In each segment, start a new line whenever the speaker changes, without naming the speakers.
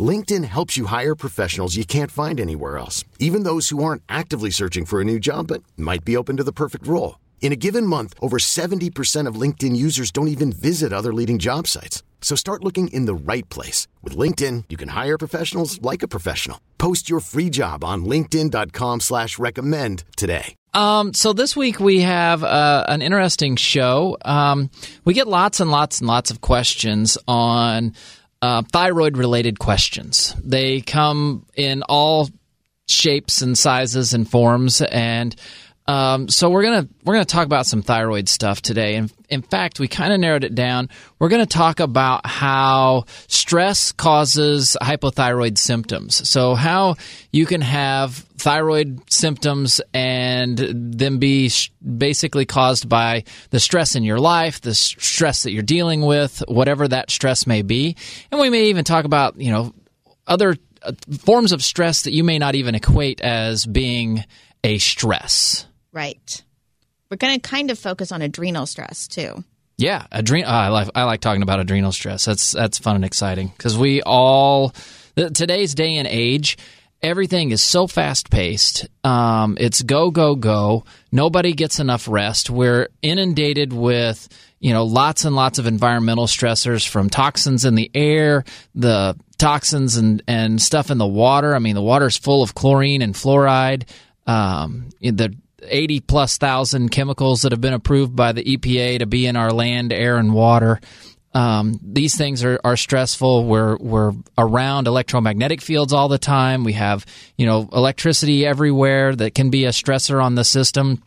LinkedIn helps you hire professionals you can't find anywhere else, even those who aren't actively searching for a new job but might be open to the perfect role. In a given month, over 70% of LinkedIn users don't even visit other leading job sites. So start looking in the right place. With LinkedIn, you can hire professionals like a professional. Post your free job on linkedin.com slash recommend today.
Um, so this week we have uh, an interesting show. Um, we get lots and lots and lots of questions on uh, thyroid related questions. They come in all shapes and sizes and forms, and um, so we're gonna we're gonna talk about some thyroid stuff today. And in fact, we kind of narrowed it down. We're gonna talk about how stress causes hypothyroid symptoms. So how you can have thyroid symptoms and them be sh- basically caused by the stress in your life, the stress that you're dealing with, whatever that stress may be. And we may even talk about you know other uh, forms of stress that you may not even equate as being a stress.
Right. We're going to kind of focus on adrenal stress too.
Yeah, adrenal. Uh, I like I like talking about adrenal stress. That's that's fun and exciting because we all today's day and age. Everything is so fast paced. Um, it's go go go. Nobody gets enough rest. We're inundated with you know lots and lots of environmental stressors from toxins in the air, the toxins and and stuff in the water. I mean, the water's full of chlorine and fluoride. Um, the 80 plus thousand chemicals that have been approved by the EPA to be in our land, air, and water. Um, these things are, are stressful. We're we're around electromagnetic fields all the time. We have you know electricity everywhere that can be a stressor on the system.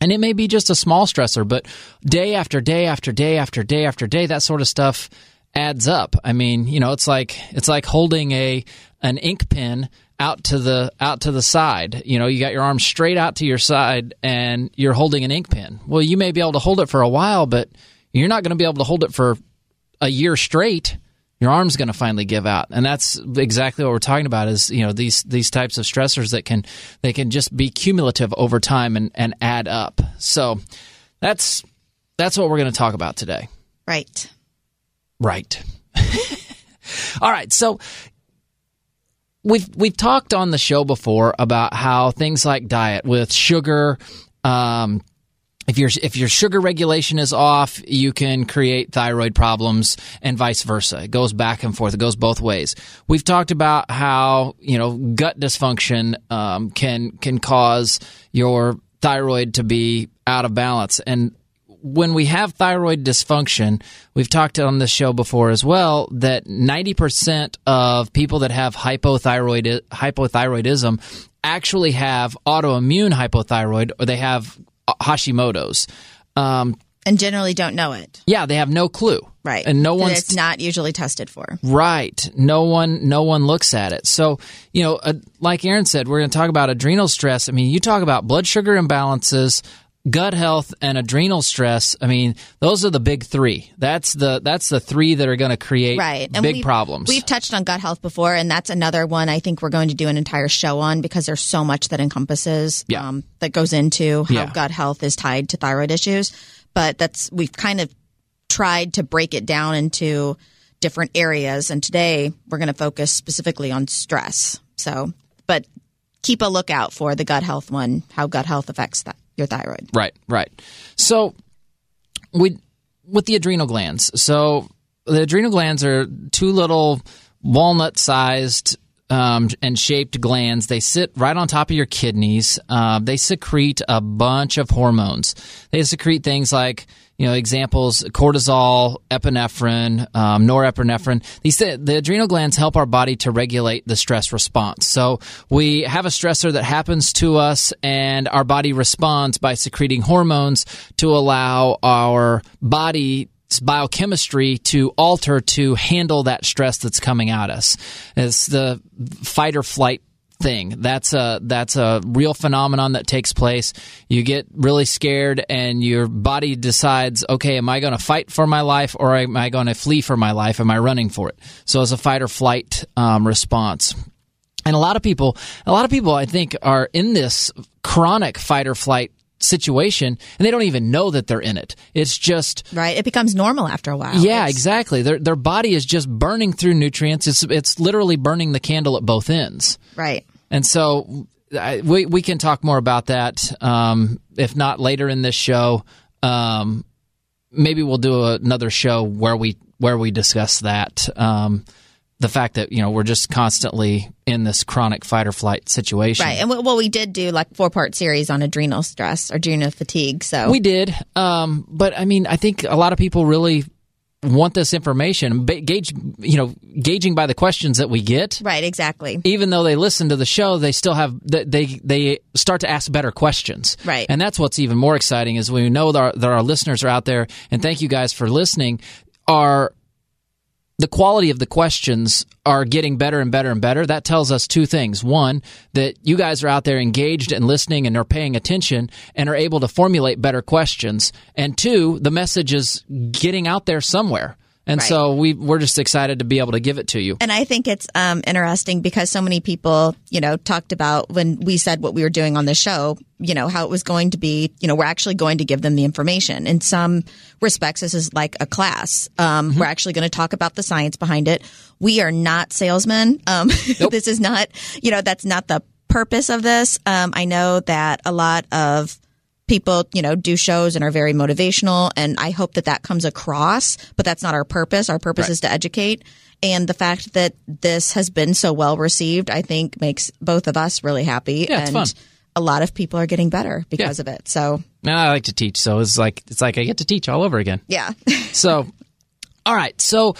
And it may be just a small stressor, but day after day after day after day after day, that sort of stuff adds up. I mean, you know, it's like it's like holding a an ink pen out to the out to the side. You know, you got your arm straight out to your side and you're holding an ink pen. Well, you may be able to hold it for a while, but you're not going to be able to hold it for a year straight. Your arm's going to finally give out, and that's exactly what we're talking about. Is you know these these types of stressors that can they can just be cumulative over time and, and add up. So that's that's what we're going to talk about today.
Right.
Right. All right. So we've we've talked on the show before about how things like diet with sugar um, if your if your sugar regulation is off, you can create thyroid problems, and vice versa. It goes back and forth. It goes both ways. We've talked about how you know gut dysfunction um, can can cause your thyroid to be out of balance, and when we have thyroid dysfunction, we've talked on this show before as well that 90% of people that have hypothyroid hypothyroidism actually have autoimmune hypothyroid or they have Hashimoto's. Um,
and generally don't know it.
Yeah, they have no clue.
Right.
And no one
it's not usually tested for.
Right. No one no one looks at it. So, you know, uh, like Aaron said, we're going to talk about adrenal stress. I mean, you talk about blood sugar imbalances, gut health and adrenal stress i mean those are the big three that's the that's the three that are going to create
right. and
big
we've,
problems
we've touched on gut health before and that's another one i think we're going to do an entire show on because there's so much that encompasses
yeah.
um, that goes into how
Yeah.
gut health is tied to thyroid issues but that's we've kind of tried to break it down into different areas and today we're going to focus specifically on stress so but keep a lookout for the gut health one how gut health affects that your thyroid
Right, right. So we with the adrenal glands. So the adrenal glands are two little walnut-sized um, and shaped glands. They sit right on top of your kidneys. Uh, they secrete a bunch of hormones. They secrete things like you know, examples: cortisol, epinephrine, um, norepinephrine. These the adrenal glands help our body to regulate the stress response. So we have a stressor that happens to us, and our body responds by secreting hormones to allow our body biochemistry to alter to handle that stress that's coming at us. It's the fight or flight thing. That's a that's a real phenomenon that takes place. You get really scared, and your body decides, okay, am I going to fight for my life, or am I going to flee for my life? Am I running for it? So it's a fight or flight um, response. And a lot of people, a lot of people, I think, are in this chronic fight or flight situation and they don't even know that they're in it. It's just
right. It becomes normal after a while.
Yeah,
It's-
exactly. Their their body is just burning through nutrients. It's it's literally burning the candle at both ends.
Right.
And so I, we we can talk more about that. Um, if not later in this show, um, maybe we'll do another show where we where we discuss that. Um, the fact that you know we're just constantly in this chronic fight or flight situation.
Right. And we, well, we did do like four part series on adrenal stress, or adrenal fatigue. So
We did, um, but I mean, I think a lot of people really want this information. Gauge, you know, gauging by the questions that we get.
right, exactly.
Even though they listen to the show, they still have they they, they start to ask better questions.
Right.
and that's what's even more exciting is we know that our, that our listeners are out there, and thank you guys for listening. Are the quality of the questions are getting better and better and better. That tells us two things. One, that you guys are out there engaged and listening and are paying attention and are able to formulate better questions. And two, the message is getting out there somewhere. And
Right.
so we, we're just excited to be able to give it to you.
And I think it's um, interesting because so many people, you know, talked about when we said what we were doing on the show, you know, how it was going to be, you know, we're actually going to give them the information. In some respects, this is like a class. Um, We're actually going to talk about the science behind it. We are not salesmen. Um, this is not, you know, that's not the purpose of this. Um, I know that a lot of people, you know, do shows and are very motivational. And I hope that that comes across, but that's not our purpose. Our purpose is to educate. And the fact that this has been so well received, I think makes both of us really happy.
Yeah, it's
and
fun.
a lot of people are getting better because of it. So,
Now I like to teach, so it's like it's like I get to teach all over again.
yeah.
So, all right. So,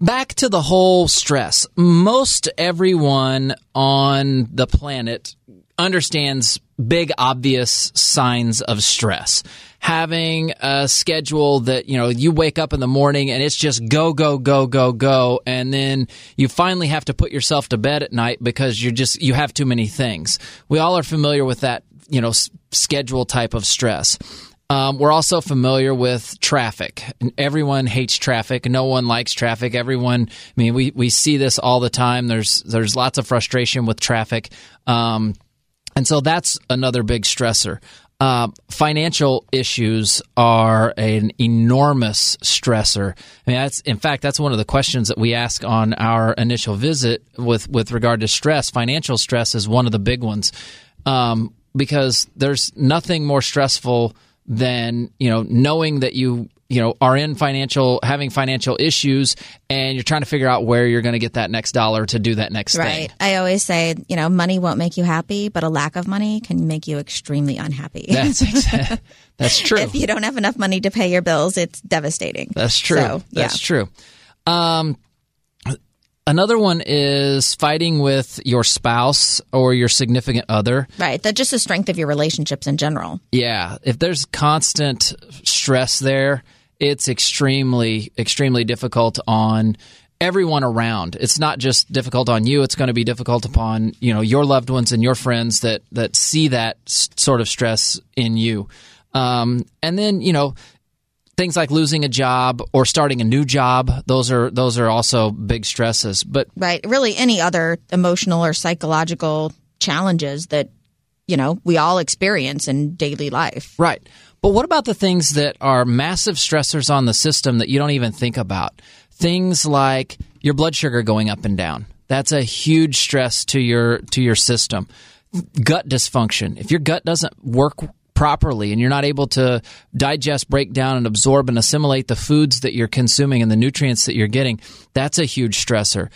back to the whole stress. Most everyone on the planet understands big, obvious signs of stress. Having a schedule that, you know, you wake up in the morning and it's just go, go, go, go, go. And then you finally have to put yourself to bed at night because you're just, you have too many things. We all are familiar with that, you know, schedule type of stress. Um, we're also familiar with traffic. Everyone hates traffic. No one likes traffic. Everyone, I mean, we, we see this all the time. There's there's lots of frustration with traffic, um, and so that's another big stressor. Uh, financial issues are an enormous stressor. I mean, that's in fact that's one of the questions that we ask on our initial visit with with regard to stress. Financial stress is one of the big ones um, because there's nothing more stressful than you know knowing that you you know are in financial having financial issues and you're trying to figure out where you're going to get that next dollar to do that next thing.
Right.
thing.
I always say, you know, money won't make you happy, but a lack of money can make you extremely unhappy.
That's exa- that's true.
if you don't have enough money to pay your bills, it's devastating.
That's true.
So, yeah.
That's true. Um, another one is fighting with your spouse or your significant other.
Right. That just the strength of your relationships in general.
Yeah, if there's constant stress there, it's extremely, extremely difficult on everyone around. It's not just difficult on you; it's going to be difficult upon you know your loved ones and your friends that that see that sort of stress in you. Um, and then you know things like losing a job or starting a new job; those are those are also big stresses. But
right? Really, any other emotional or psychological challenges that you know we all experience in daily life.
Right. But what about the things that are massive stressors on the system that you don't even think about? Things like your blood sugar going up and down. That's a huge stress to your to your system. Gut dysfunction. If your gut doesn't work properly and you're not able to digest, break down and absorb and assimilate the foods that you're consuming and the nutrients that you're getting, that's a huge stressor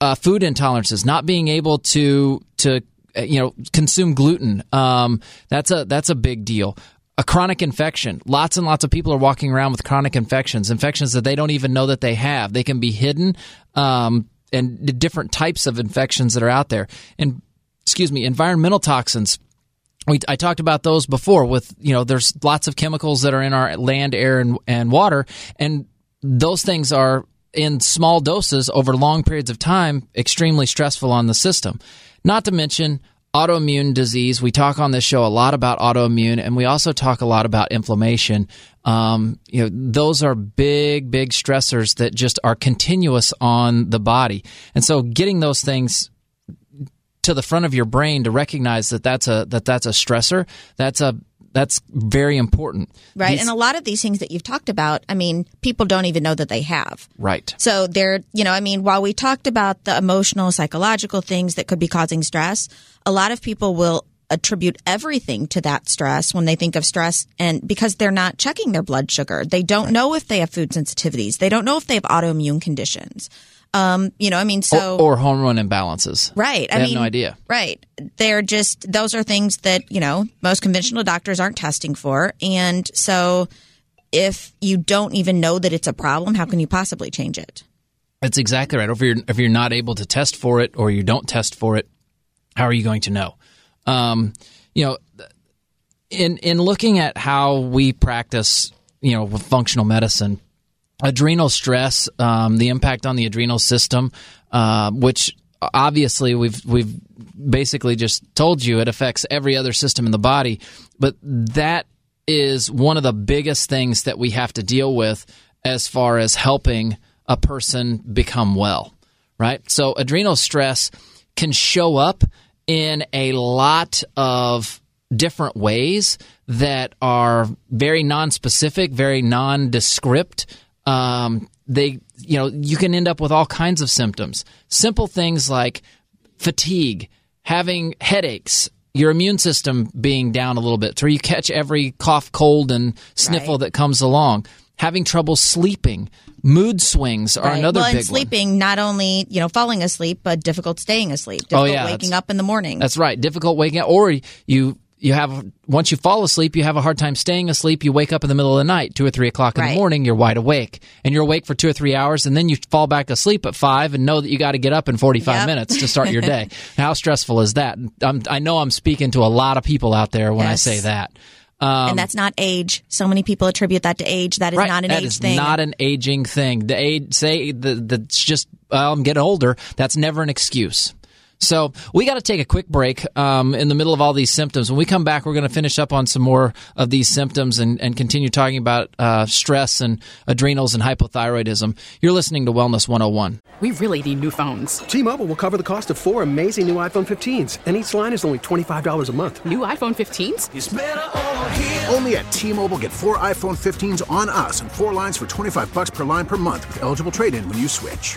uh, food intolerances, not being able to to uh, you know consume gluten. Um, that's a that's a big deal. A chronic infection. Lots and lots of people are walking around with chronic infections, infections that they don't even know that they have. They can be hidden, um, and the different types of infections that are out there. And excuse me, environmental toxins. We, I talked about those before. With you know, there's lots of chemicals that are in our land, air, and, and water, and those things are in small doses over long periods of time extremely stressful on the system. Not to mention autoimmune disease. We talk on this show a lot about autoimmune, and we also talk a lot about inflammation. Um, you know, those are big, big stressors that just are continuous on the body, and so getting those things to the front of your brain to recognize that that's a that that's a stressor. That's a that's very important.
Right.
These-
and a lot of these things that you've talked about, I mean, people don't even know that they have.
right.
So they're, you know, I mean, while we talked about the emotional, psychological things that could be causing stress, a lot of people will attribute everything to that stress when they think of stress and because they're not checking their blood sugar. They don't know if they have food sensitivities. They don't know if they have autoimmune conditions. Um, you know, I mean, so
or, or hormone imbalances.
Right.
They
I
have
mean,
no idea.
Right. They're just, those are things that, you know, most conventional doctors aren't testing for. And so if you don't even know that it's a problem, how can you possibly change it?
That's exactly right. If you're if you're not able to test for it or you don't test for it, how are you going to know? Um, you know, in in looking at how we practice, you know, with functional medicine, adrenal stress, um, the impact on the adrenal system, uh, which obviously we've we've basically just told you it affects every other system in the body, but that is one of the biggest things that we have to deal with as far as helping a person become well, right? So adrenal stress can show up in a lot of different ways that are very non-specific, very nondescript. Um, they, you know, you can end up with all kinds of symptoms. Simple things like fatigue, having headaches, your immune system being down a little bit, so you catch every cough, cold, and sniffle
Right.
that comes along. Having trouble sleeping, mood swings are
Right.
another
well,
big
and sleeping, not only, you know, falling asleep, but difficult staying asleep, difficult
Oh, yeah,
waking up in the morning.
That's right. Difficult waking up, or you you have once you fall asleep, you have a hard time staying asleep. You wake up in the middle of the night, two or three o'clock in
Right.
the morning. You're wide awake, and you're awake for two or three hours, and then you fall back asleep at five, and know that you got to get up in 45
Yep.
minutes to start your day. How stressful is that? I'm, I know I'm speaking to a lot of people out there when
Yes.
I say that. Um,
and that's not age. So many people attribute that to age. That is
right.
not an
That
age
is
thing.
not an aging thing. The age say the that's just well, I'm getting older. That's never an excuse. So we got to take a quick break um, in the middle of all these symptoms. When we come back, we're going to finish up on some more of these symptoms and, and continue talking about uh, stress and adrenals and hypothyroidism. You're listening to Wellness 101.
We really need new phones.
T-Mobile will cover the cost of four amazing new iPhone 15s, and each line is only $25 a month.
New iPhone 15s?
Only at T-Mobile get four iPhone 15s on us and four lines for 25 bucks per line per month with eligible trade-in when you switch.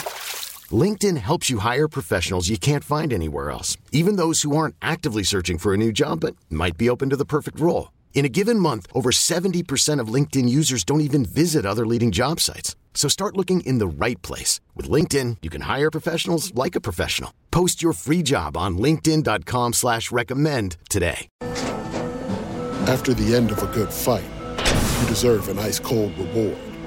LinkedIn helps you hire professionals you can't find anywhere else, even those who aren't actively searching for a new job but might be open to the perfect role. In a given month, over 70% of LinkedIn users don't even visit other leading job sites. So start looking in the right place. With LinkedIn, you can hire professionals like a professional. Post your free job on linkedin.com slash recommend today.
After the end of a good fight, you deserve an ice cold reward.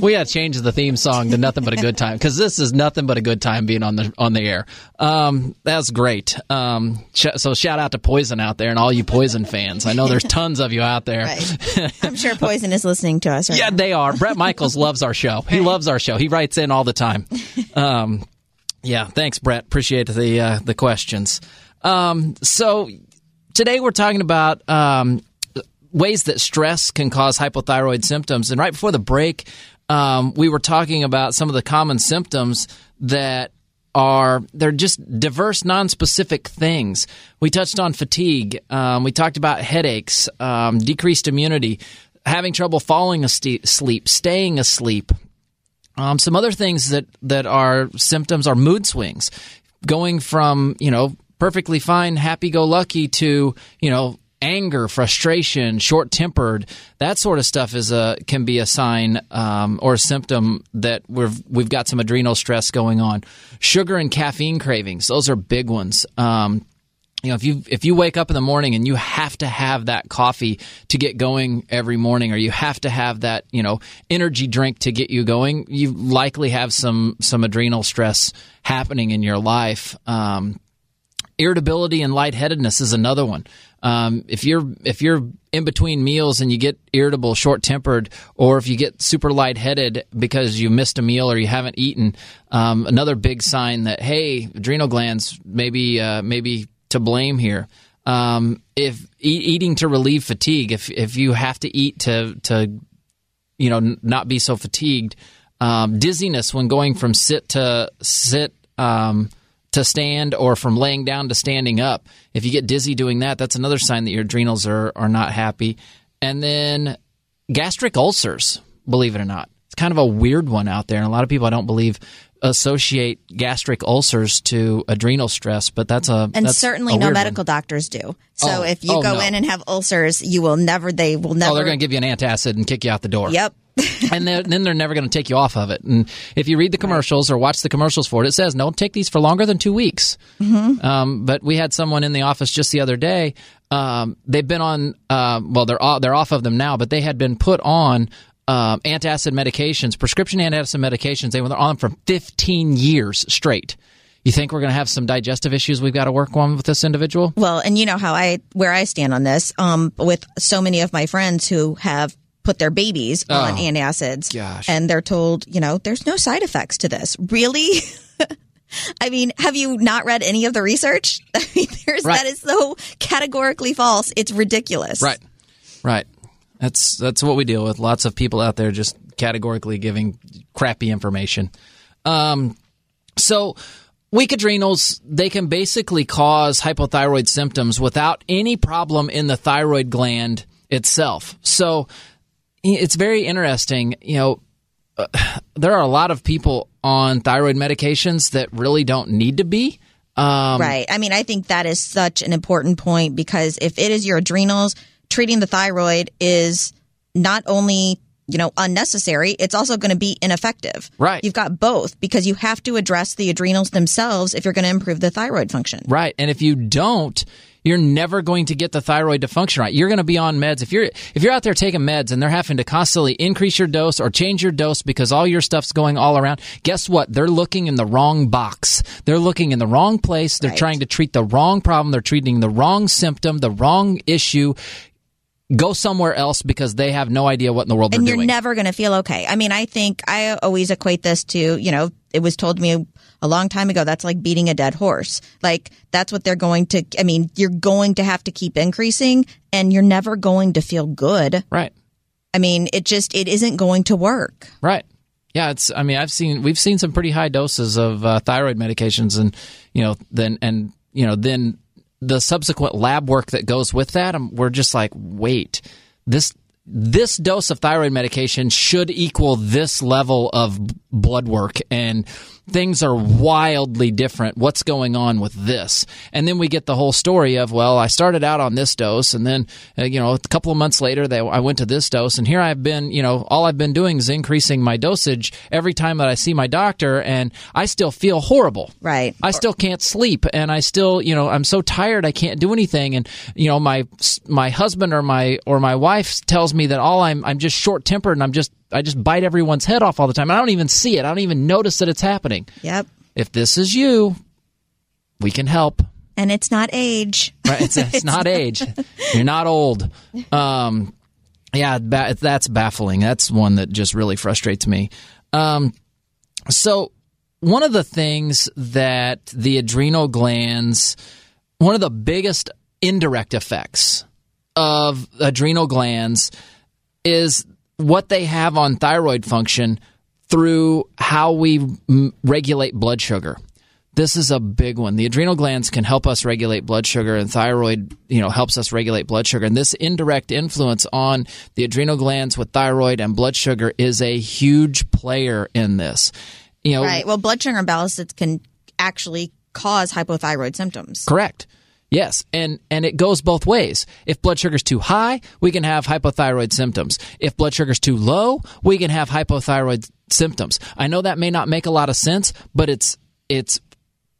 We got to change the theme song to "Nothing But a Good Time" because this is nothing but a good time being on the on the air. Um, that's great. Um, sh- so shout out to Poison out there and all you Poison fans. I know there's tons of you out there.
Right. I'm sure Poison is listening to us right
Yeah,
now.
they are. Bret Michaels loves our show. He loves our show. He writes in all the time. Um, yeah, thanks, Bret. Appreciate the uh, the questions. Um, so today we're talking about um, ways that stress can cause hypothyroid symptoms. And right before the break, um, we were talking about some of the common symptoms that are they're just diverse, non-specific things. We touched on fatigue. Um, we talked about headaches, um, decreased immunity, having trouble falling asleep, staying asleep. Um, some other things that that are symptoms are mood swings, going from you know perfectly fine, happy-go-lucky to you know anger, frustration, short tempered, that sort of stuff is a can be a sign um, or a symptom that we've we've got some adrenal stress going on. Sugar and caffeine cravings, those are big ones. Um, you know, if you if you wake up in the morning and you have to have that coffee to get going every morning, or you have to have that you know energy drink to get you going, you likely have some some adrenal stress happening in your life. Um, irritability and lightheadedness is another one. Um, if you're if you're in between meals and you get irritable, short tempered, or if you get super lightheaded because you missed a meal or you haven't eaten, um, another big sign that hey, adrenal glands maybe uh, maybe to blame here. Um, if e- eating to relieve fatigue, if if you have to eat to to you know n- not be so fatigued, um, dizziness when going from sit to sit. Um, to stand or from laying down to standing up. If you get dizzy doing that, that's another sign that your adrenals are, are not happy. And then gastric ulcers, believe it or not. It's kind of a weird one out there. And a lot of people I don't believe associate gastric ulcers to adrenal stress, but that's a
And
that's
certainly
a
no medical
one.
doctors do. So
Oh,
if you
oh,
go
no.
in and have ulcers, you will never, they will never.
Oh, they're going to give you an antacid and kick you out the door.
Yep.
and then, then they're never going to take you off of it. And if you read the commercials or watch the commercials for it, it says don't take these for longer than two weeks.
Mm-hmm.
Um, but we had someone in the office just the other day. Um, they've been on, uh, well, they're off, they're off of them now, but they had been put on um, antacid medications, prescription antacid medications. They were on for 15 years straight. You think we're going to have some digestive issues we've got to work on with this individual?
Well, and you know how I where I stand on this. Um, with so many of my friends who have put their babies on antacids,
Oh, gosh.
and they're told, you know, there's no side effects to this. Really? I mean, have you not read any of the research? I mean,
Right.
that is so categorically false. It's ridiculous.
Right. Right. That's that's what we deal with. Lots of people out there just categorically giving crappy information. Um, so weak adrenals they can basically cause hypothyroid symptoms without any problem in the thyroid gland itself. So it's very interesting. You know, uh, there are a lot of people on thyroid medications that really don't need to be. Um,
Right. I mean, I think that is such an important point because if it is your adrenals, treating the thyroid is not only, you know, unnecessary, it's also going to be ineffective.
Right.
You've got both because you have to address the adrenals themselves if you're going to improve the thyroid function.
Right. And if you don't, you're never going to get the thyroid to function right. You're going to be on meds. If you're if you're out there taking meds and they're having to constantly increase your dose or change your dose because all your stuff's going all around, guess what? They're looking in the wrong box. They're looking in the wrong place. They're
Right.
trying to treat the wrong problem. They're treating the wrong symptom, the wrong issue. Go somewhere else because they have no idea what in the world
and
they're
you're
doing.
never going to feel okay. I mean, I think I always equate this to, you know, it was told to me a long time ago that's like beating a dead horse. Like that's what they're going to I mean, you're going to have to keep increasing and you're never going to feel good.
right.
I mean, it just it isn't going to work.
Right. Yeah, it's. I mean, I've seen we've seen some pretty high doses of uh, thyroid medications, and you know, then and you know, then the subsequent lab work that goes with that, um, we're just like, wait, this this dose of thyroid medication should equal this level of blood work, and things are wildly different. What's going on with this? And then we get the whole story of, well, I started out on this dose, and then uh, you know, a couple of months later, they, I went to this dose, and here I've been, you know, all I've been doing is increasing my dosage every time that I see my doctor, and I still feel horrible.
Right.
I still can't sleep, and I still, you know, I'm so tired I can't do anything, and you know, my my husband or my or my wife tells tells me that all I'm I'm just short tempered and I'm just I just bite everyone's head off all the time. I don't even see it. I don't even notice that it's happening.
Yep.
If this is you, we can help.
And it's not age.
Right? It's, it's not age. You're not old. Um, yeah, ba- that's baffling. That's one that just really frustrates me. Um, so one of the things that the adrenal glands, one of the biggest indirect effects of adrenal glands is what they have on thyroid function through how we m- regulate blood sugar. This is a big one. The adrenal glands can help us regulate blood sugar, and thyroid, you know, helps us regulate blood sugar. And this indirect influence on the adrenal glands with thyroid and blood sugar is a huge player in this. You know,
Right. Well, blood sugar imbalances can actually cause hypothyroid symptoms.
Correct. Yes, and and it goes both ways. If blood sugar's too high, we can have hypothyroid symptoms. If blood sugar's too low, we can have hypothyroid symptoms. I know that may not make a lot of sense, but it's it's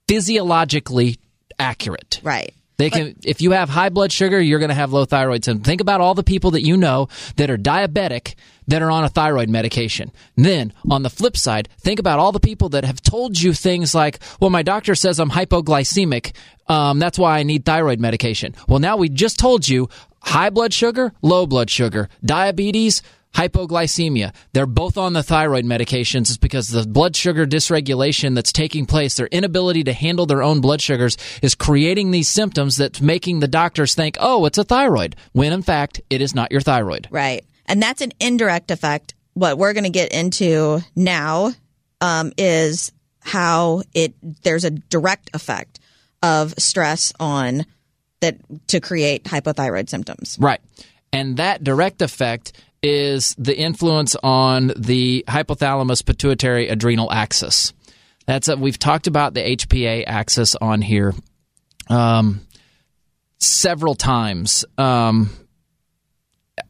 physiologically accurate.
Right.
They can if you have high blood sugar, you're going to have low thyroid symptoms. Think about all the people that you know that are diabetic that are on a thyroid medication. Then, on the flip side, think about all the people that have told you things like, "Well, my doctor says I'm hypoglycemic. Um, that's why I need thyroid medication." Well, now we just told you high blood sugar, low blood sugar, diabetes, hypoglycemia. They're both on the thyroid medications. It's because the blood sugar dysregulation that's taking place, their inability to handle their own blood sugars, is creating these symptoms that's making the doctors think, oh, it's a thyroid, when in fact, it is not your thyroid.
Right. And that's an indirect effect. What we're going to get into now um, is how it there's a direct effect of stress on that to create hypothyroid symptoms.
Right. And that direct effect is the influence on the hypothalamus pituitary adrenal axis. That's a, we've talked about the HPA axis on here um, several times. Um,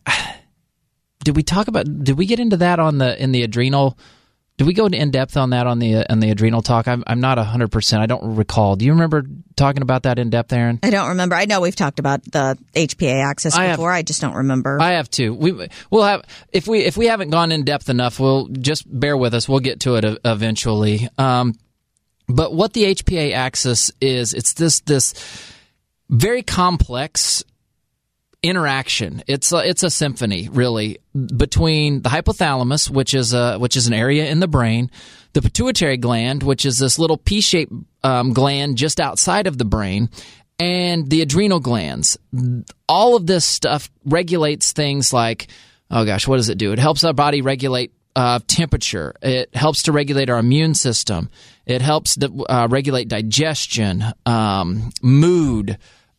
did we talk about? Did we get into that on the in the adrenal? Did we go in depth on that on the on the adrenal talk? I'm I'm not hundred percent. I don't recall. Do you remember talking about that in depth, Aaron?
I don't remember. I know we've talked about the HPA axis
I have-
before. I just don't remember.
I have too. We we'll have if we if we haven't gone in depth enough, we'll just bear with us. We'll get to it eventually. Um, but what the HPA axis is, it's this this very complex interaction. It's a, it's a symphony, really, between the hypothalamus, which is a which is an area in the brain, the pituitary gland, which is this little P-shaped um, gland just outside of the brain, and the adrenal glands. All of this stuff regulates things like, oh gosh, what does it do? It helps our body regulate uh, temperature. It helps to regulate our immune system. It helps to uh, regulate digestion, um, mood,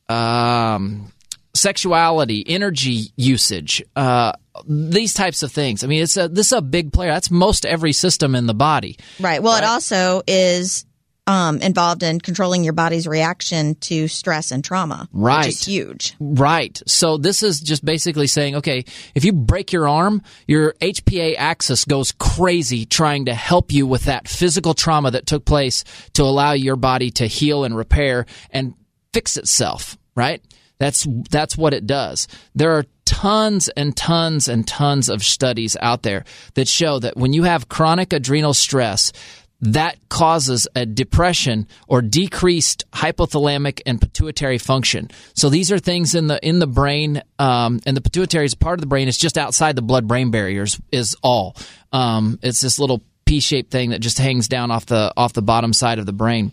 um, sexuality, energy usage, uh, these types of things. I mean, it's a this is a big player. That's most every system in the body.
right. Well, it also is um, involved in controlling your body's reaction to stress and trauma.
Right.
Which is huge.
Right. So this is just basically saying, okay, if you break your arm, your HPA axis goes crazy trying to help you with that physical trauma that took place to allow your body to heal and repair and fix itself, right? That's that's what it does. There are tons and tons and tons of studies out there that show that when you have chronic adrenal stress, that causes a depression or decreased hypothalamic and pituitary function. So these are things in the in the brain, um, and the pituitary is part of the brain. It's just outside the blood-brain barriers. Is all. Um, it's this little P-shaped thing that just hangs down off the off the bottom side of the brain.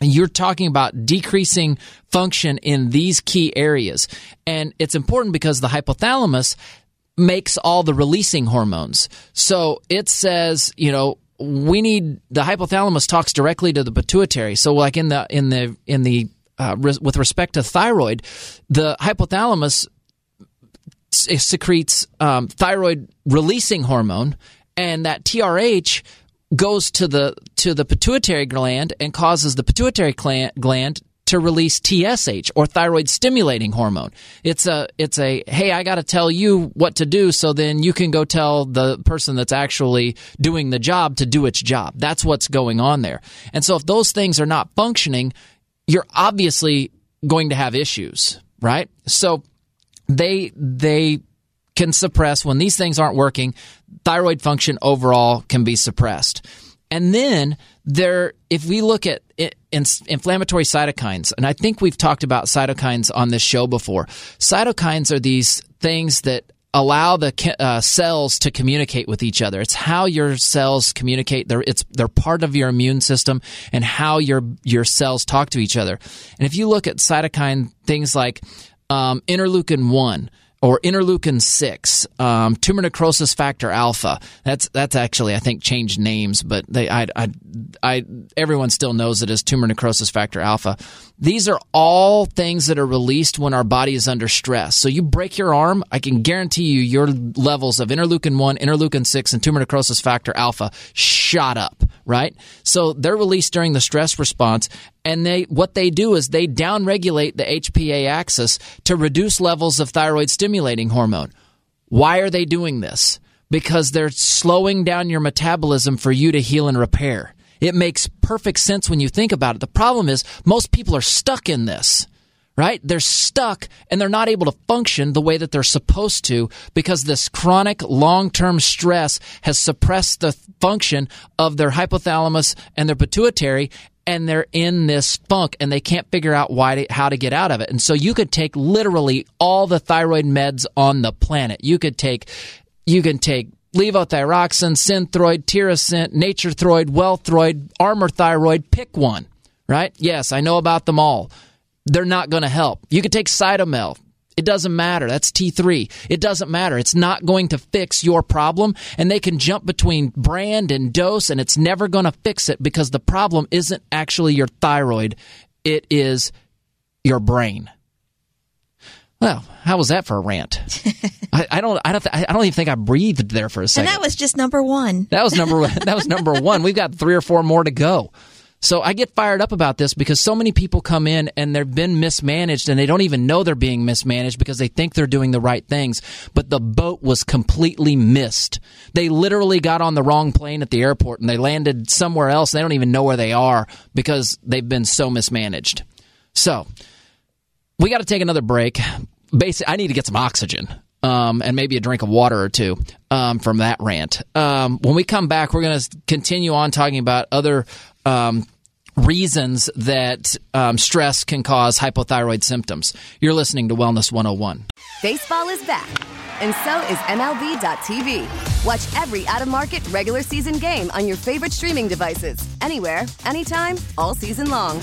You're talking about decreasing function in these key areas, and it's important because the hypothalamus makes all the releasing hormones. So it says, you know, we need the hypothalamus talks directly to the pituitary. So like in the in the in the uh, with respect to thyroid, the hypothalamus secretes um, thyroid releasing hormone, and that TRH goes to the to the pituitary gland and causes the pituitary gland, to release TSH or thyroid stimulating hormone. It's a it's a hey, I got to tell you what to do so then you can go tell the person that's actually doing the job to do its job. That's what's going on there. And so if those things are not functioning, you're obviously going to have issues, right? So they they can suppress when these things aren't working. Thyroid function overall can be suppressed. And then there, if we look at inflammatory cytokines, and I think we've talked about cytokines on this show before. Cytokines are these things that allow the uh, cells to communicate with each other. It's how your cells communicate. They're it's they're part of your immune system and how your your cells talk to each other. And if you look at cytokine things like um, interleukin one or interleukin six, um, tumor necrosis factor alpha. That's that's actually I think changed names, but they I, I, I everyone still knows it as tumor necrosis factor alpha. These are all things that are released when our body is under stress. So you break your arm, I can guarantee you your levels of interleukin 1, interleukin 6 and tumor necrosis factor alpha shot up, right? So they're released during the stress response and they what they do is they downregulate the HPA axis to reduce levels of thyroid stimulating hormone. Why are they doing this? Because they're slowing down your metabolism for you to heal and repair. It makes perfect sense when you think about it. The problem is most people are stuck in this, right? They're stuck and they're not able to function the way that they're supposed to because this chronic long-term stress has suppressed the function of their hypothalamus and their pituitary and they're in this funk and they can't figure out why to, how to get out of it. And so you could take literally all the thyroid meds on the planet. You could take you can take levothyroxine, synthroid, tirosint, naturethroid, westhroid, armor thyroid, pick one, right? Yes, I know about them all. They're not going to help. You could take Cytomel. It doesn't matter. That's T3. It doesn't matter. It's not going to fix your problem. And they can jump between brand and dose, and it's never going to fix it because the problem isn't actually your thyroid, it is your brain. Well, how was that for a rant? I, I, don't. I don't. Th- I don't even think I breathed there for a second.
And that was just number one.
That was number. one. that was number one. We've got three or four more to go. So I get fired up about this because so many people come in and they've been mismanaged and they don't even know they're being mismanaged because they think they're doing the right things. But the boat was completely missed. They literally got on the wrong plane at the airport and they landed somewhere else. They don't even know where they are because they've been so mismanaged. So we got to take another break. Basically, I need to get some oxygen. Um, and maybe a drink of water or two um, from that rant. Um, when we come back, we're going to continue on talking about other um, reasons that um, stress can cause hypothyroid symptoms. You're listening to Wellness 101.
Baseball is back, and so is MLB.tv. Watch every out of market regular season game on your favorite streaming devices, anywhere, anytime, all season long.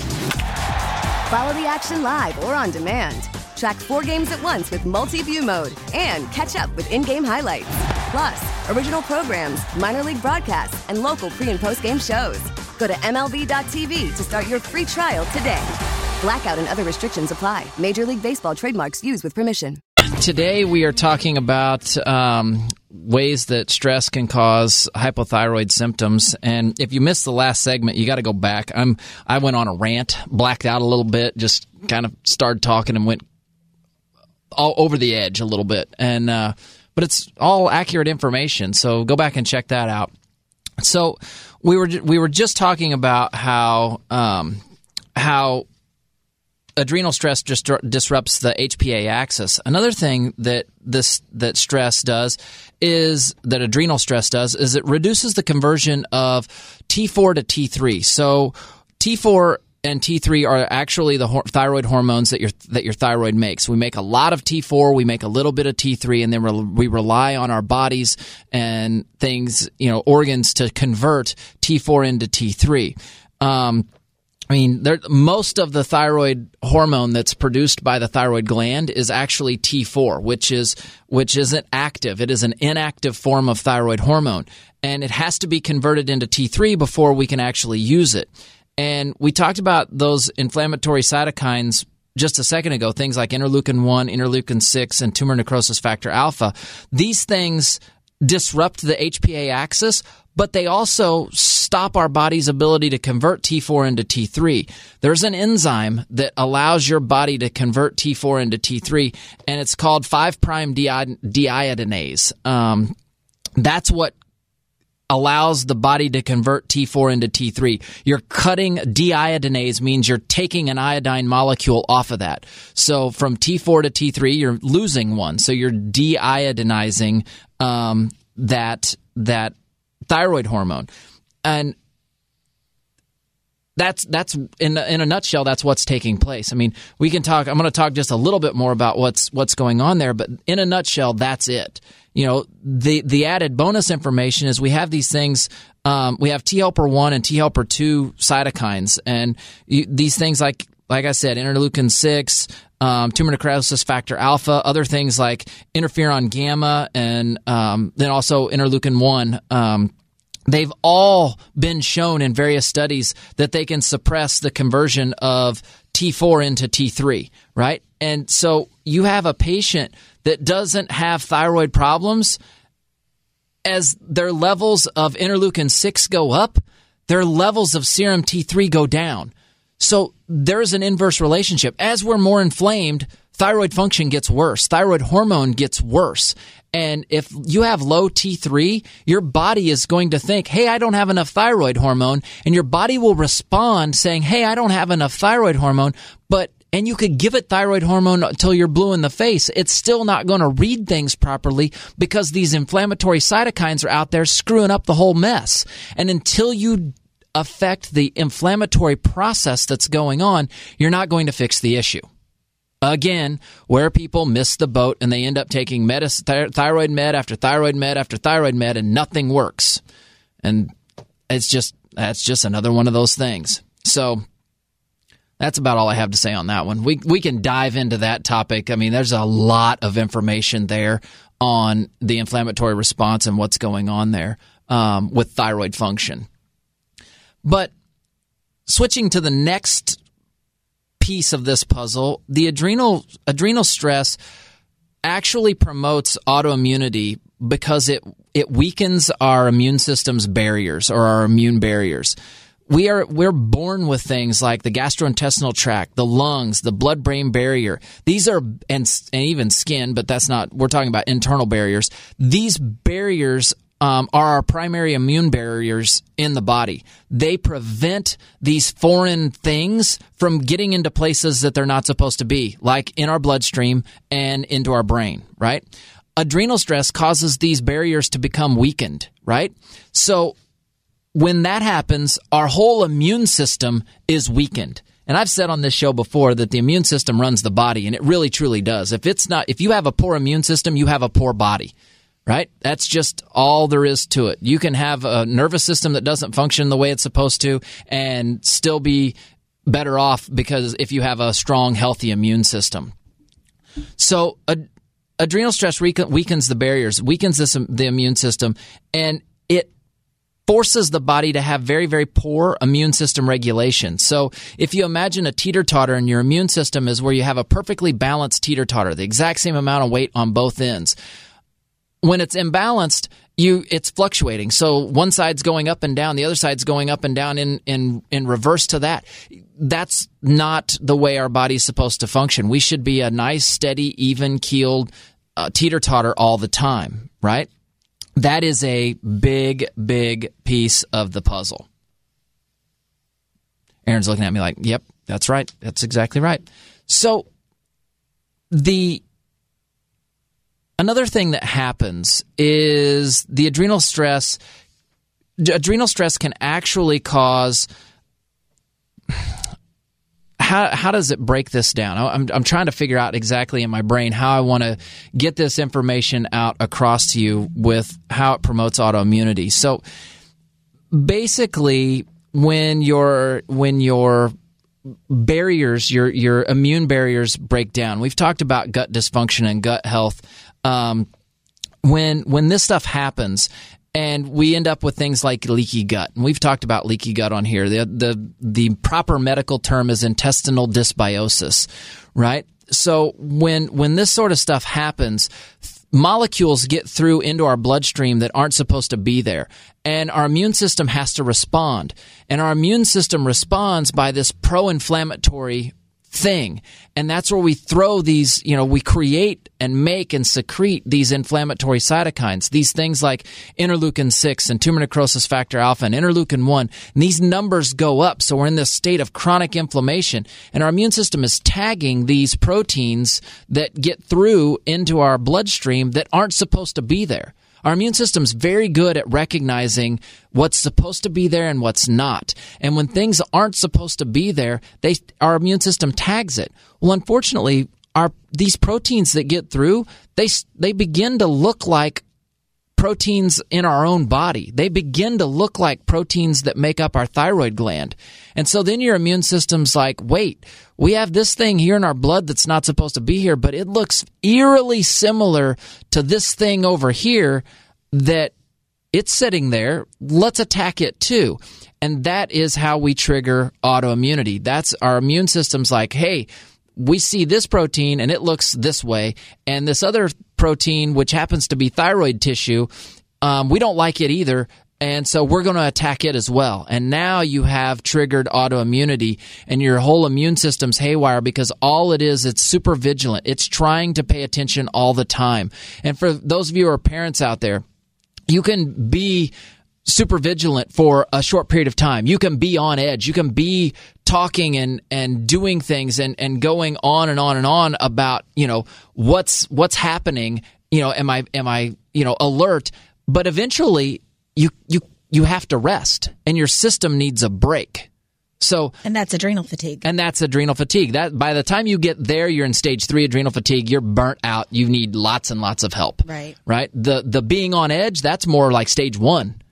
Follow the action live or on demand. Track four games at once with multi-view mode and catch up with in-game highlights. Plus, original programs, minor league broadcasts, and local pre- and post-game shows. Go to MLB.tv to start your free trial today. Blackout and other restrictions apply. Major League Baseball trademarks used with permission.
Today we are talking about um, ways that stress can cause hypothyroid symptoms. And if you missed the last segment, you got to go back. I'm I went on a rant, blacked out a little bit, just kind of started talking and went all over the edge a little bit. And uh, but it's all accurate information, so go back and check that out. So we were we were just talking about how um, how adrenal stress just disrupts the HPA axis. Another thing that this that stress does is that adrenal stress does is it reduces the conversion of T4 to T3. So T4 and T3 are actually the thyroid hormones that your that your thyroid makes. We make a lot of T4, we make a little bit of T3, and then we rely on our bodies and things, you know, organs to convert T4 into T3. Um, I mean, there, most of the thyroid hormone that's produced by the thyroid gland is actually T4, which is which isn't active. It is an inactive form of thyroid hormone, and it has to be converted into T3 before we can actually use it. And we talked about those inflammatory cytokines just a second ago, things like interleukin 1, interleukin 6, and tumor necrosis factor alpha. These things disrupt the HPA axis, but they also stop our body's ability to convert T4 into T3. There's an enzyme that allows your body to convert T4 into T3, and it's called 5' deiodinase. Um, that's what allows the body to convert T4 into T3. You're cutting deiodinase means you're taking an iodine molecule off of that. So from T4 to T3, you're losing one. So you're deiodinizing um, that that thyroid hormone, and that's that's in in a nutshell that's what's taking place. I mean, we can talk. I'm going to talk just a little bit more about what's what's going on there, but in a nutshell, that's it. You know, the the added bonus information is we have these things. Um, we have T helper one and T helper two cytokines, and you, these things like like I said, interleukin six, um, tumor necrosis factor alpha, other things like interferon gamma, and um, then also interleukin one. They've all been shown in various studies that they can suppress the conversion of T4 into T3, right? And so you have a patient that doesn't have thyroid problems as their levels of interleukin 6 go up, their levels of serum T3 go down. So there's an inverse relationship. As we're more inflamed, thyroid function gets worse, thyroid hormone gets worse. And if you have low T3, your body is going to think, hey, I don't have enough thyroid hormone. And your body will respond saying, hey, I don't have enough thyroid hormone. But and you could give it thyroid hormone until you're blue in the face. It's still not going to read things properly because these inflammatory cytokines are out there screwing up the whole mess. And until you affect the inflammatory process that's going on, you're not going to fix the issue. Again, where people miss the boat and they end up taking medicine, thyroid med after thyroid med after thyroid med and nothing works. And it's just, that's just another one of those things. So, that's about all I have to say on that one. We we can dive into that topic. I mean, there's a lot of information there on the inflammatory response and what's going on there um, with thyroid function. But switching to the next piece of this puzzle, the adrenal adrenal stress actually promotes autoimmunity because it it weakens our immune system's barriers or our immune barriers we are we're born with things like the gastrointestinal tract, the lungs, the blood-brain barrier. These are and, and even skin, but that's not. We're talking about internal barriers. These barriers um, are our primary immune barriers in the body. They prevent these foreign things from getting into places that they're not supposed to be, like in our bloodstream and into our brain. Right. Adrenal stress causes these barriers to become weakened. Right. So when that happens, our whole immune system is weakened. And I've said on this show before that the immune system runs the body, and it really truly does. If it's not, if you have a poor immune system, you have a poor body, right? That's just all there is to it. You can have a nervous system that doesn't function the way it's supposed to and still be better off because if you have a strong, healthy immune system. So, ad- adrenal stress weakens the barriers, weakens this, the immune system, and it forces the body to have very, very poor immune system regulation. So if you imagine a teeter totter and your immune system is where you have a perfectly balanced teeter totter, the exact same amount of weight on both ends. When it's imbalanced, you it's fluctuating. So one side's going up and down, the other side's going up and down in in in reverse to that. That's not the way our body's supposed to function. We should be a nice, steady, even keeled uh, teeter totter all the time, right? That is a big, big piece of the puzzle. Aaron's looking at me like, yep, that's right. That's exactly right. So, the another thing that happens is the adrenal stress adrenal stress can actually cause how how does it break this down? I'm I'm trying to figure out exactly in my brain how I want to get this information out across to you with how it promotes autoimmunity. So basically, when your when your barriers, your your immune barriers break down. We've talked about gut dysfunction and gut health. Um, when when this stuff happens, and we end up with things like leaky gut. And we've talked about leaky gut on here. The the the proper medical term is intestinal dysbiosis, right? So when when this sort of stuff happens, molecules get through into our bloodstream that aren't supposed to be there. And our immune system has to respond. And our immune system responds by this pro-inflammatory thing. And that's where we throw these, you know, we create and make and secrete these inflammatory cytokines, these things like interleukin 6 and tumor necrosis factor alpha and interleukin 1. And these numbers go up. So we're in this state of chronic inflammation. And our immune system is tagging these proteins that get through into our bloodstream that aren't supposed to be there. Our immune system's very good at recognizing what's supposed to be there and what's not. And when things aren't supposed to be there, they our immune system tags it. Well, unfortunately, our these proteins that get through, they they begin to look like proteins in our own body. They begin to look like proteins that make up our thyroid gland. And so then your immune system's like, wait, we have this thing here in our blood that's not supposed to be here, but it looks eerily similar to this thing over here that it's sitting there. Let's attack it too. And that is how we trigger autoimmunity. That's our immune system's like, hey, we see this protein and it looks this way, and this other protein, which happens to be thyroid tissue, um, we don't like it either. And so we're going to attack it as well. And now you have triggered autoimmunity and your whole immune system's haywire because all it is, it's super vigilant. It's trying to pay attention all the time. And for those of you who are parents out there, you can be super vigilant for a short period of time. You can be on edge. You can be talking and, and doing things and, and going on and on and on about, you know, what's what's happening. You know, am I am I, you know, alert? But eventually you you you have to rest and your system needs a break. So
and that's adrenal fatigue.
And that's adrenal fatigue. That by the time you get there, you're in stage three adrenal fatigue. You're burnt out. You need lots and lots of help.
Right.
Right. The the being on edge. That's more like stage one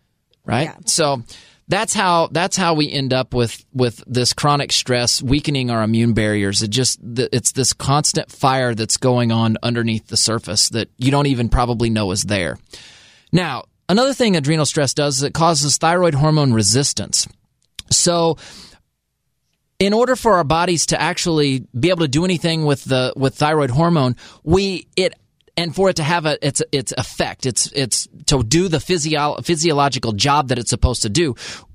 right? Yeah. So that's how that's how we end up with with this chronic stress weakening our immune barriers. It just it's this constant fire that's going on underneath the surface that you don't even probably know is there. Now, another thing adrenal stress does is it causes thyroid hormone resistance. So in order for our bodies to actually be able to do anything with the with thyroid hormone, we it and for it to have a its its effect, it's it's to do the physio- physiological job that it's supposed to do.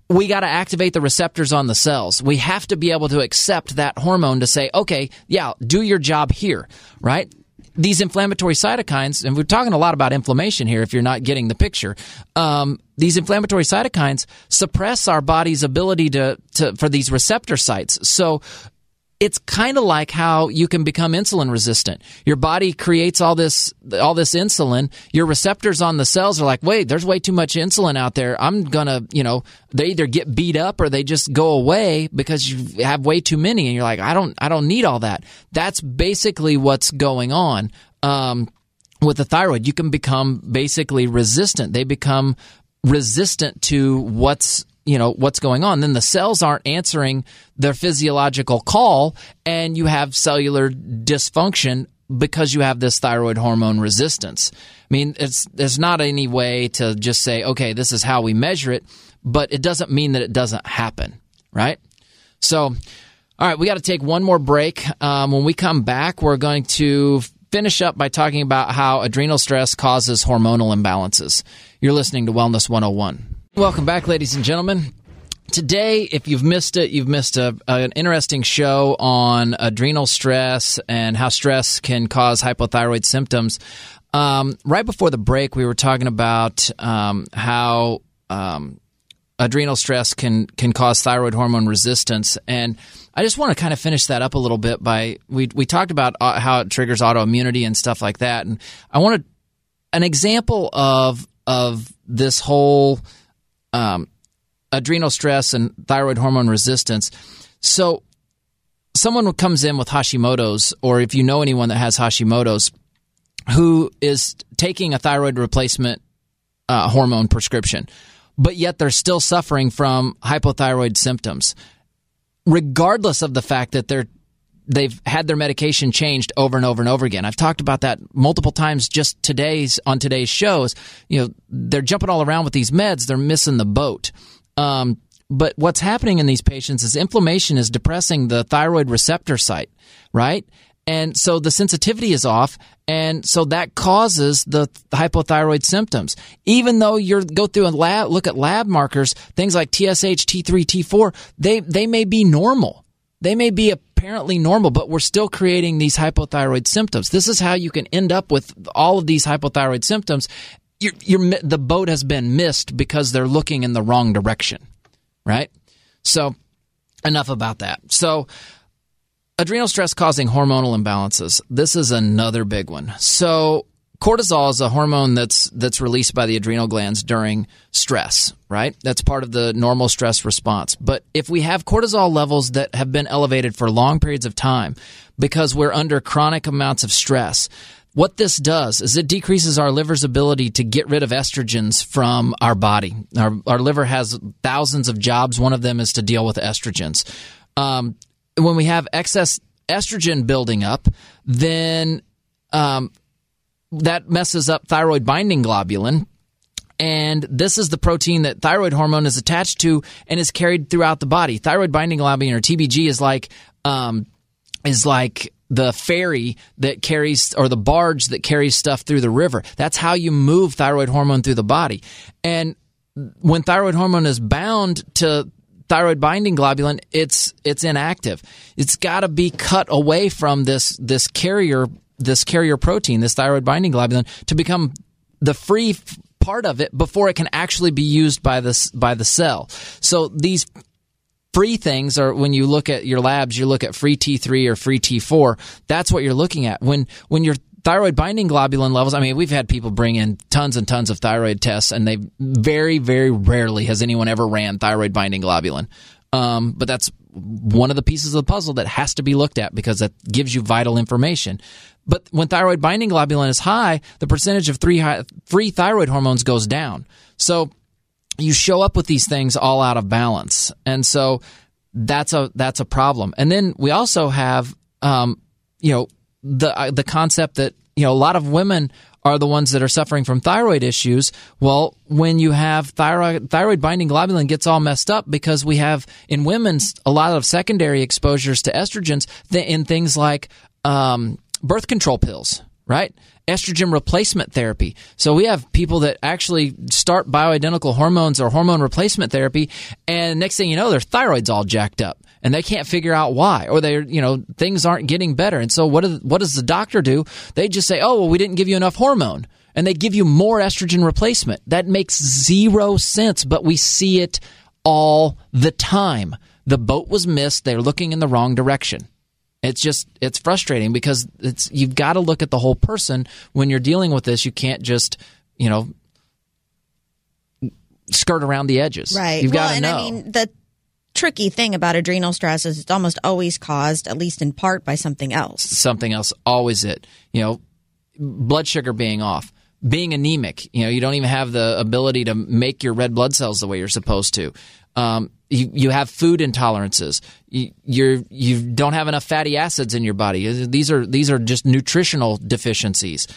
We got to activate the receptors on the cells. We have to be able to accept that hormone to say, okay, yeah, do your job here, right? These inflammatory cytokines, and we're talking a lot about inflammation here. If you're not getting the picture, um, these inflammatory cytokines suppress our body's ability to, to for these receptor sites. So it's kind of like how you can become insulin resistant. Your body creates all this all this insulin. Your receptors on the cells are like, "Wait, there's way too much insulin out there. I'm going to, you know, they either get beat up or they just go away because you have way too many." And you're like, "I don't I don't need all that." That's basically what's going on. Um, with the thyroid, you can become basically resistant. They become resistant to what's you know what's going on then the cells aren't answering their physiological call and you have cellular dysfunction because you have this thyroid hormone resistance. I mean it's there's not any way to just say okay this is how we measure it but it doesn't mean that it doesn't happen right? So all right we got to take one more break. Um, when we come back we're going to finish up by talking about how adrenal stress causes hormonal imbalances. You're listening to wellness 101 Welcome back, ladies and gentlemen. Today, if you've missed it, you've missed a, an interesting show on adrenal stress and how stress can cause hypothyroid symptoms. Um, right before the break, we were talking about um, how um, adrenal stress can can cause thyroid hormone resistance, and I just want to kind of finish that up a little bit by we we talked about uh, how it triggers autoimmunity and stuff like that, and I wanted an example of of this whole um, adrenal stress and thyroid hormone resistance. So, someone comes in with Hashimoto's, or if you know anyone that has Hashimoto's, who is taking a thyroid replacement uh, hormone prescription, but yet they're still suffering from hypothyroid symptoms, regardless of the fact that they're they've had their medication changed over and over and over again. I've talked about that multiple times just today's on today's shows. You know, they're jumping all around with these meds, they're missing the boat. Um, but what's happening in these patients is inflammation is depressing the thyroid receptor site, right? And so the sensitivity is off, and so that causes the hypothyroid symptoms. Even though you go through and lab, look at lab markers, things like TSH, T3, T4, they they may be normal they may be apparently normal, but we're still creating these hypothyroid symptoms. This is how you can end up with all of these hypothyroid symptoms. You're, you're, the boat has been missed because they're looking in the wrong direction, right? So, enough about that. So, adrenal stress causing hormonal imbalances. This is another big one. So, cortisol is a hormone that's that's released by the adrenal glands during stress, right? That's part of the normal stress response. But if we have cortisol levels that have been elevated for long periods of time because we're under chronic amounts of stress, what this does is it decreases our liver's ability to get rid of estrogens from our body. Our, our liver has thousands of jobs. One of them is to deal with estrogens. Um, when we have excess estrogen building up, then um, that messes up thyroid binding globulin. And this is the protein that thyroid hormone is attached to and is carried throughout the body. Thyroid binding globulin or TBG is like um, is like the ferry that carries or the barge that carries stuff through the river. That's how you move thyroid hormone through the body. And when thyroid hormone is bound to thyroid binding globulin, it's it's inactive. It's got to be cut away from this this carrier this carrier protein, this thyroid binding globulin, to become the free part of it before it can actually be used by the by the cell. So these free things are when you look at your labs, you look at free T3 or free T4. That's what you're looking at. When when your thyroid binding globulin levels, I mean, we've had people bring in tons and tons of thyroid tests, and they very very rarely has anyone ever ran thyroid binding globulin. Um, but that's one of the pieces of the puzzle that has to be looked at because that gives you vital information. But when thyroid binding globulin is high, the percentage of three high, free thyroid hormones goes down. So you show up with these things all out of balance, and so that's a that's a problem. And then we also have, um, you know, the uh, the concept that you know a lot of women are the ones that are suffering from thyroid issues. Well, when you have thyroid thyroid binding globulin gets all messed up because we have in women a lot of secondary exposures to estrogens in things like um, birth control pills, right? Estrogen replacement therapy. So we have people that actually start bioidentical hormones or hormone replacement therapy, and next thing you know, their thyroid's all jacked up, and they can't figure out why, or they, you know, things aren't getting better. And so what? Do, what does the doctor do? They just say, "Oh, well, we didn't give you enough hormone." And they give you more estrogen replacement. That makes zero sense, but we see it all the time. The boat was missed. They're looking in the wrong direction. It's just it's frustrating because it's you've got to look at the whole person when you're dealing with this. You can't just you know skirt around the edges.
Right.
You've
well,
got to
and
know.
I mean the tricky thing about adrenal stress is it's almost always caused, at least in part, by something else.
Something else always it. You know, blood sugar being off. Being anemic, you know, you don't even have the ability to make your red blood cells the way you're supposed to. Um, you, you have food intolerances. You, you're you don't have enough fatty acids in your body. These are these are just nutritional deficiencies.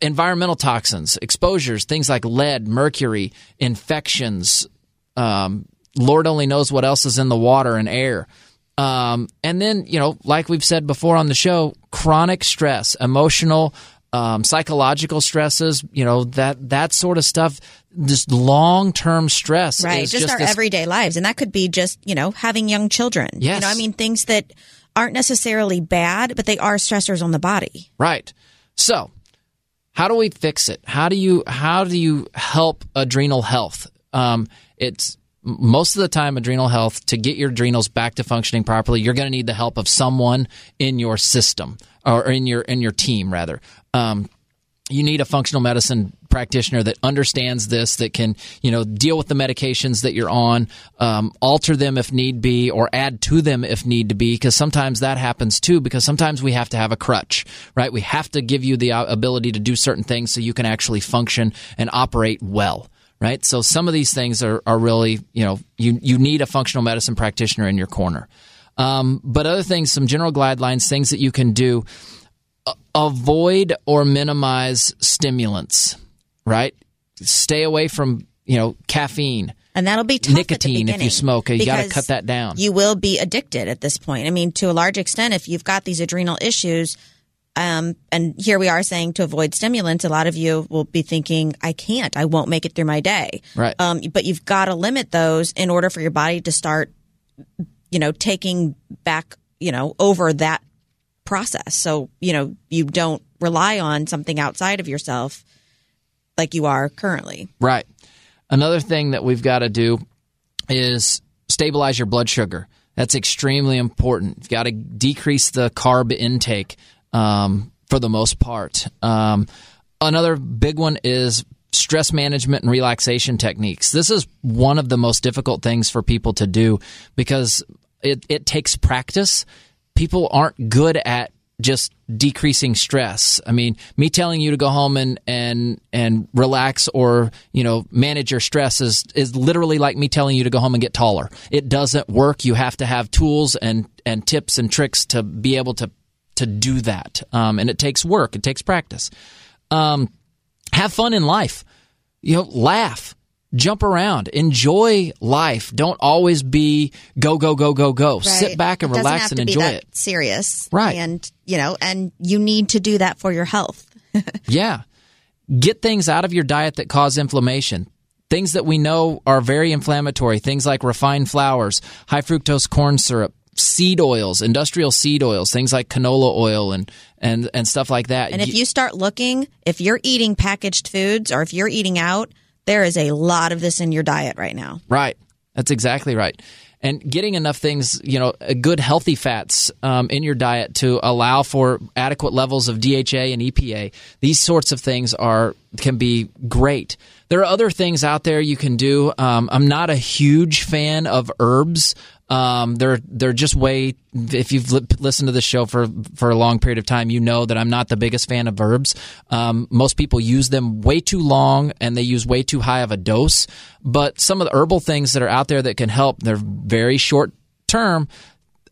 Environmental toxins, exposures, things like lead, mercury, infections. Um, Lord only knows what else is in the water and air. Um, and then, you know, like we've said before on the show, chronic stress, emotional, um, psychological stresses, you know, that that sort of stuff this long term stress.
Right.
Just,
just, our
this,
everyday lives. And that could be just, you know, having young children.
Yes.
You know, I mean, things that aren't necessarily bad, but they are stressors on the body.
Right. So, how do we fix it? How do you how do you help adrenal health? Um, it's most of the time adrenal health to get your adrenals back to functioning properly you're going to need the help of someone in your system or in your in your team rather. Um, you need a functional medicine practitioner that understands this that can you know deal with the medications that you're on um, alter them if need be or add to them if need to be because sometimes that happens too because sometimes we have to have a crutch right? We have to give you the uh, ability to do certain things so you can actually function and operate well right? So some of these things are, are really, you know, you, you need a functional medicine practitioner in your corner. Um, but other things, some general guidelines, things that you can do, avoid or minimize stimulants, right? Stay away from, you know, caffeine.
And that'll be tough
nicotine if you smoke. You got to cut that down.
You will be addicted at this point. I mean, to a large extent, if you've got these adrenal issues, um, and here we are saying to avoid stimulants. A lot of you will be thinking, I can't, I won't make it through my day.
Right.
Um, but you've got to limit those in order for your body to start you know, taking back, you know, over that process. So, you know, you don't rely on something outside of yourself like you are currently.
Right. Another thing that we've got to do is stabilize your blood sugar. That's extremely important. You've got to decrease the carb intake um, for the most part. Um, another big one is stress management and relaxation techniques. This is one of the most difficult things for people to do because it, it takes practice. People aren't good at just decreasing stress. I mean, me telling you to go home and and and relax or you know manage your stress is is literally like me telling you to go home and get taller. It doesn't work. You have to have tools and and tips and tricks to be able to to do that. Um, and it takes work. It takes practice. Um, have fun in life. You know, laugh jump around, enjoy life. Don't always be go go go go go.
Right.
Sit back and
It doesn't
relax
have
and
to be
enjoy
that
it.
Serious,
Right.
And you know, and you need to do that for your health.
Yeah. Get things out of your diet that cause inflammation. Things that we know are very inflammatory, things like refined flours, high fructose corn syrup, seed oils, industrial seed oils, things like canola oil and and and stuff like that.
And if you start looking, if you're eating packaged foods or if you're eating out, there is a lot of this in your diet right now.
Right. That's exactly right. And getting enough things, you know, uh, good healthy fats um, in your diet to allow for adequate levels of DHA and EPA. These sorts of things are can be great. There are other things out there you can do. Um, I'm not a huge fan of herbs. Um, they're they're just way. If you've li- listened to the show for for a long period of time, you know that I'm not the biggest fan of herbs. Um, most people use them way too long, and they use way too high of a dose. But some of the herbal things that are out there that can help, they're very short term.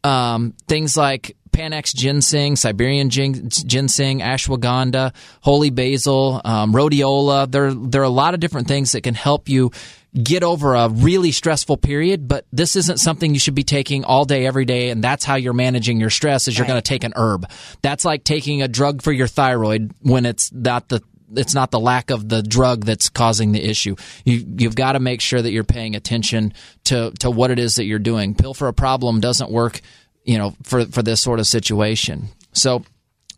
Um, things like Panax ginseng, Siberian ginseng, ashwagandha, holy basil, um, rhodiola. There, there are a lot of different things that can help you get over a really stressful period, but this isn't something you should be taking all day, every day, and that's how you're managing your stress is you're going to take an herb. That's like taking a drug for your thyroid when it's not the it's not the lack of the drug that's causing the issue. You you've got to make sure that you're paying attention to to what it is that you're doing. Pill for a problem doesn't work, you know, for for this sort of situation. So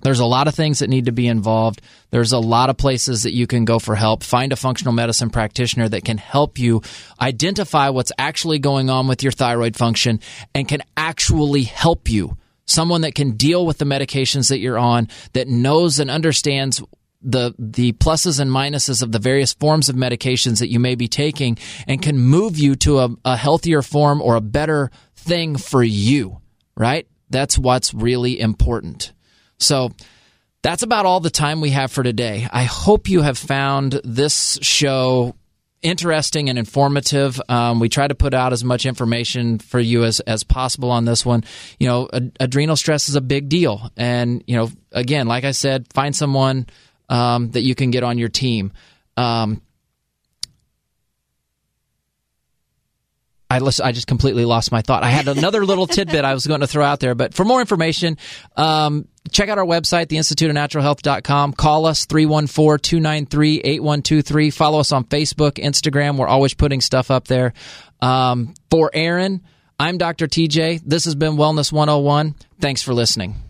there's a lot of things that need to be involved. There's a lot of places that you can go for help. Find a functional medicine practitioner that can help you identify what's actually going on with your thyroid function and can actually help you. Someone that can deal with the medications that you're on, that knows and understands the the pluses and minuses of the various forms of medications that you may be taking and can move you to a, a healthier form or a better thing for you, right? That's what's really important. So that's about all the time we have for today. I hope you have found this show interesting and informative. Um, we try to put out as much information for you as, as possible on this one. You know, ad- adrenal stress is a big deal. And, you know, again, like I said, find someone um, that you can get on your team. Um, I, lis- I just completely lost my thought. I had another little tidbit I was going to throw out there, but for more information, um, check out our website, theinstituteofnaturalhealth.com. Call us 314-293-8123. Follow us on Facebook, Instagram. We're always putting stuff up there. Um, for Aaron, I'm Dr. TJ. This has been Wellness 101. Thanks for listening.